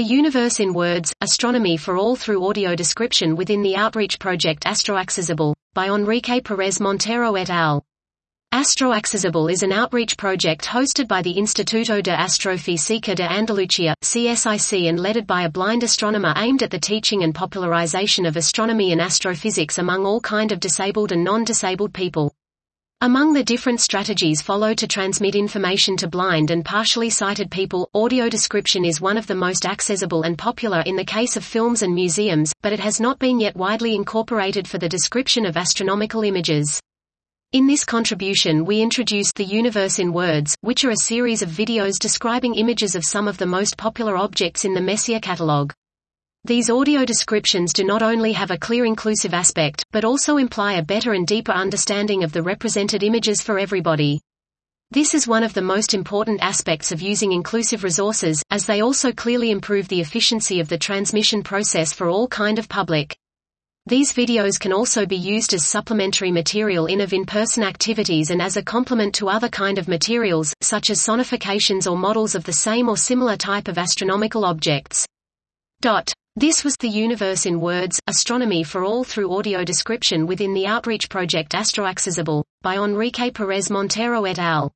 The Universe in Words, Astronomy for All through Audio Description within the Outreach Project Astroaccesible, by Enrique Perez Montero et al. Astroaccesible is an outreach project hosted by the Instituto de Astrofísica de Andalucía, CSIC and led by a blind astronomer aimed at the teaching and popularization of astronomy and astrophysics among all kind of disabled and non-disabled people. Among the different strategies followed to transmit information to blind and partially sighted people, audio description is one of the most accessible and popular in the case of films and museums, but it has not been yet widely incorporated for the description of astronomical images. In this contribution we introduce The Universe in Words, which are a series of videos describing images of some of the most popular objects in the Messier catalogue. These audio descriptions do not only have a clear inclusive aspect, but also imply a better and deeper understanding of the represented images for everybody. This is one of the most important aspects of using inclusive resources, as they also clearly improve the efficiency of the transmission process for all kind of public. These videos can also be used as supplementary material in of in-person activities and as a complement to other kind of materials, such as sonifications or models of the same or similar type of astronomical objects. Dot. This was The Universe in Words, Astronomy for All through audio description within the outreach project Astroaccesible, by Enrique Perez Montero et al.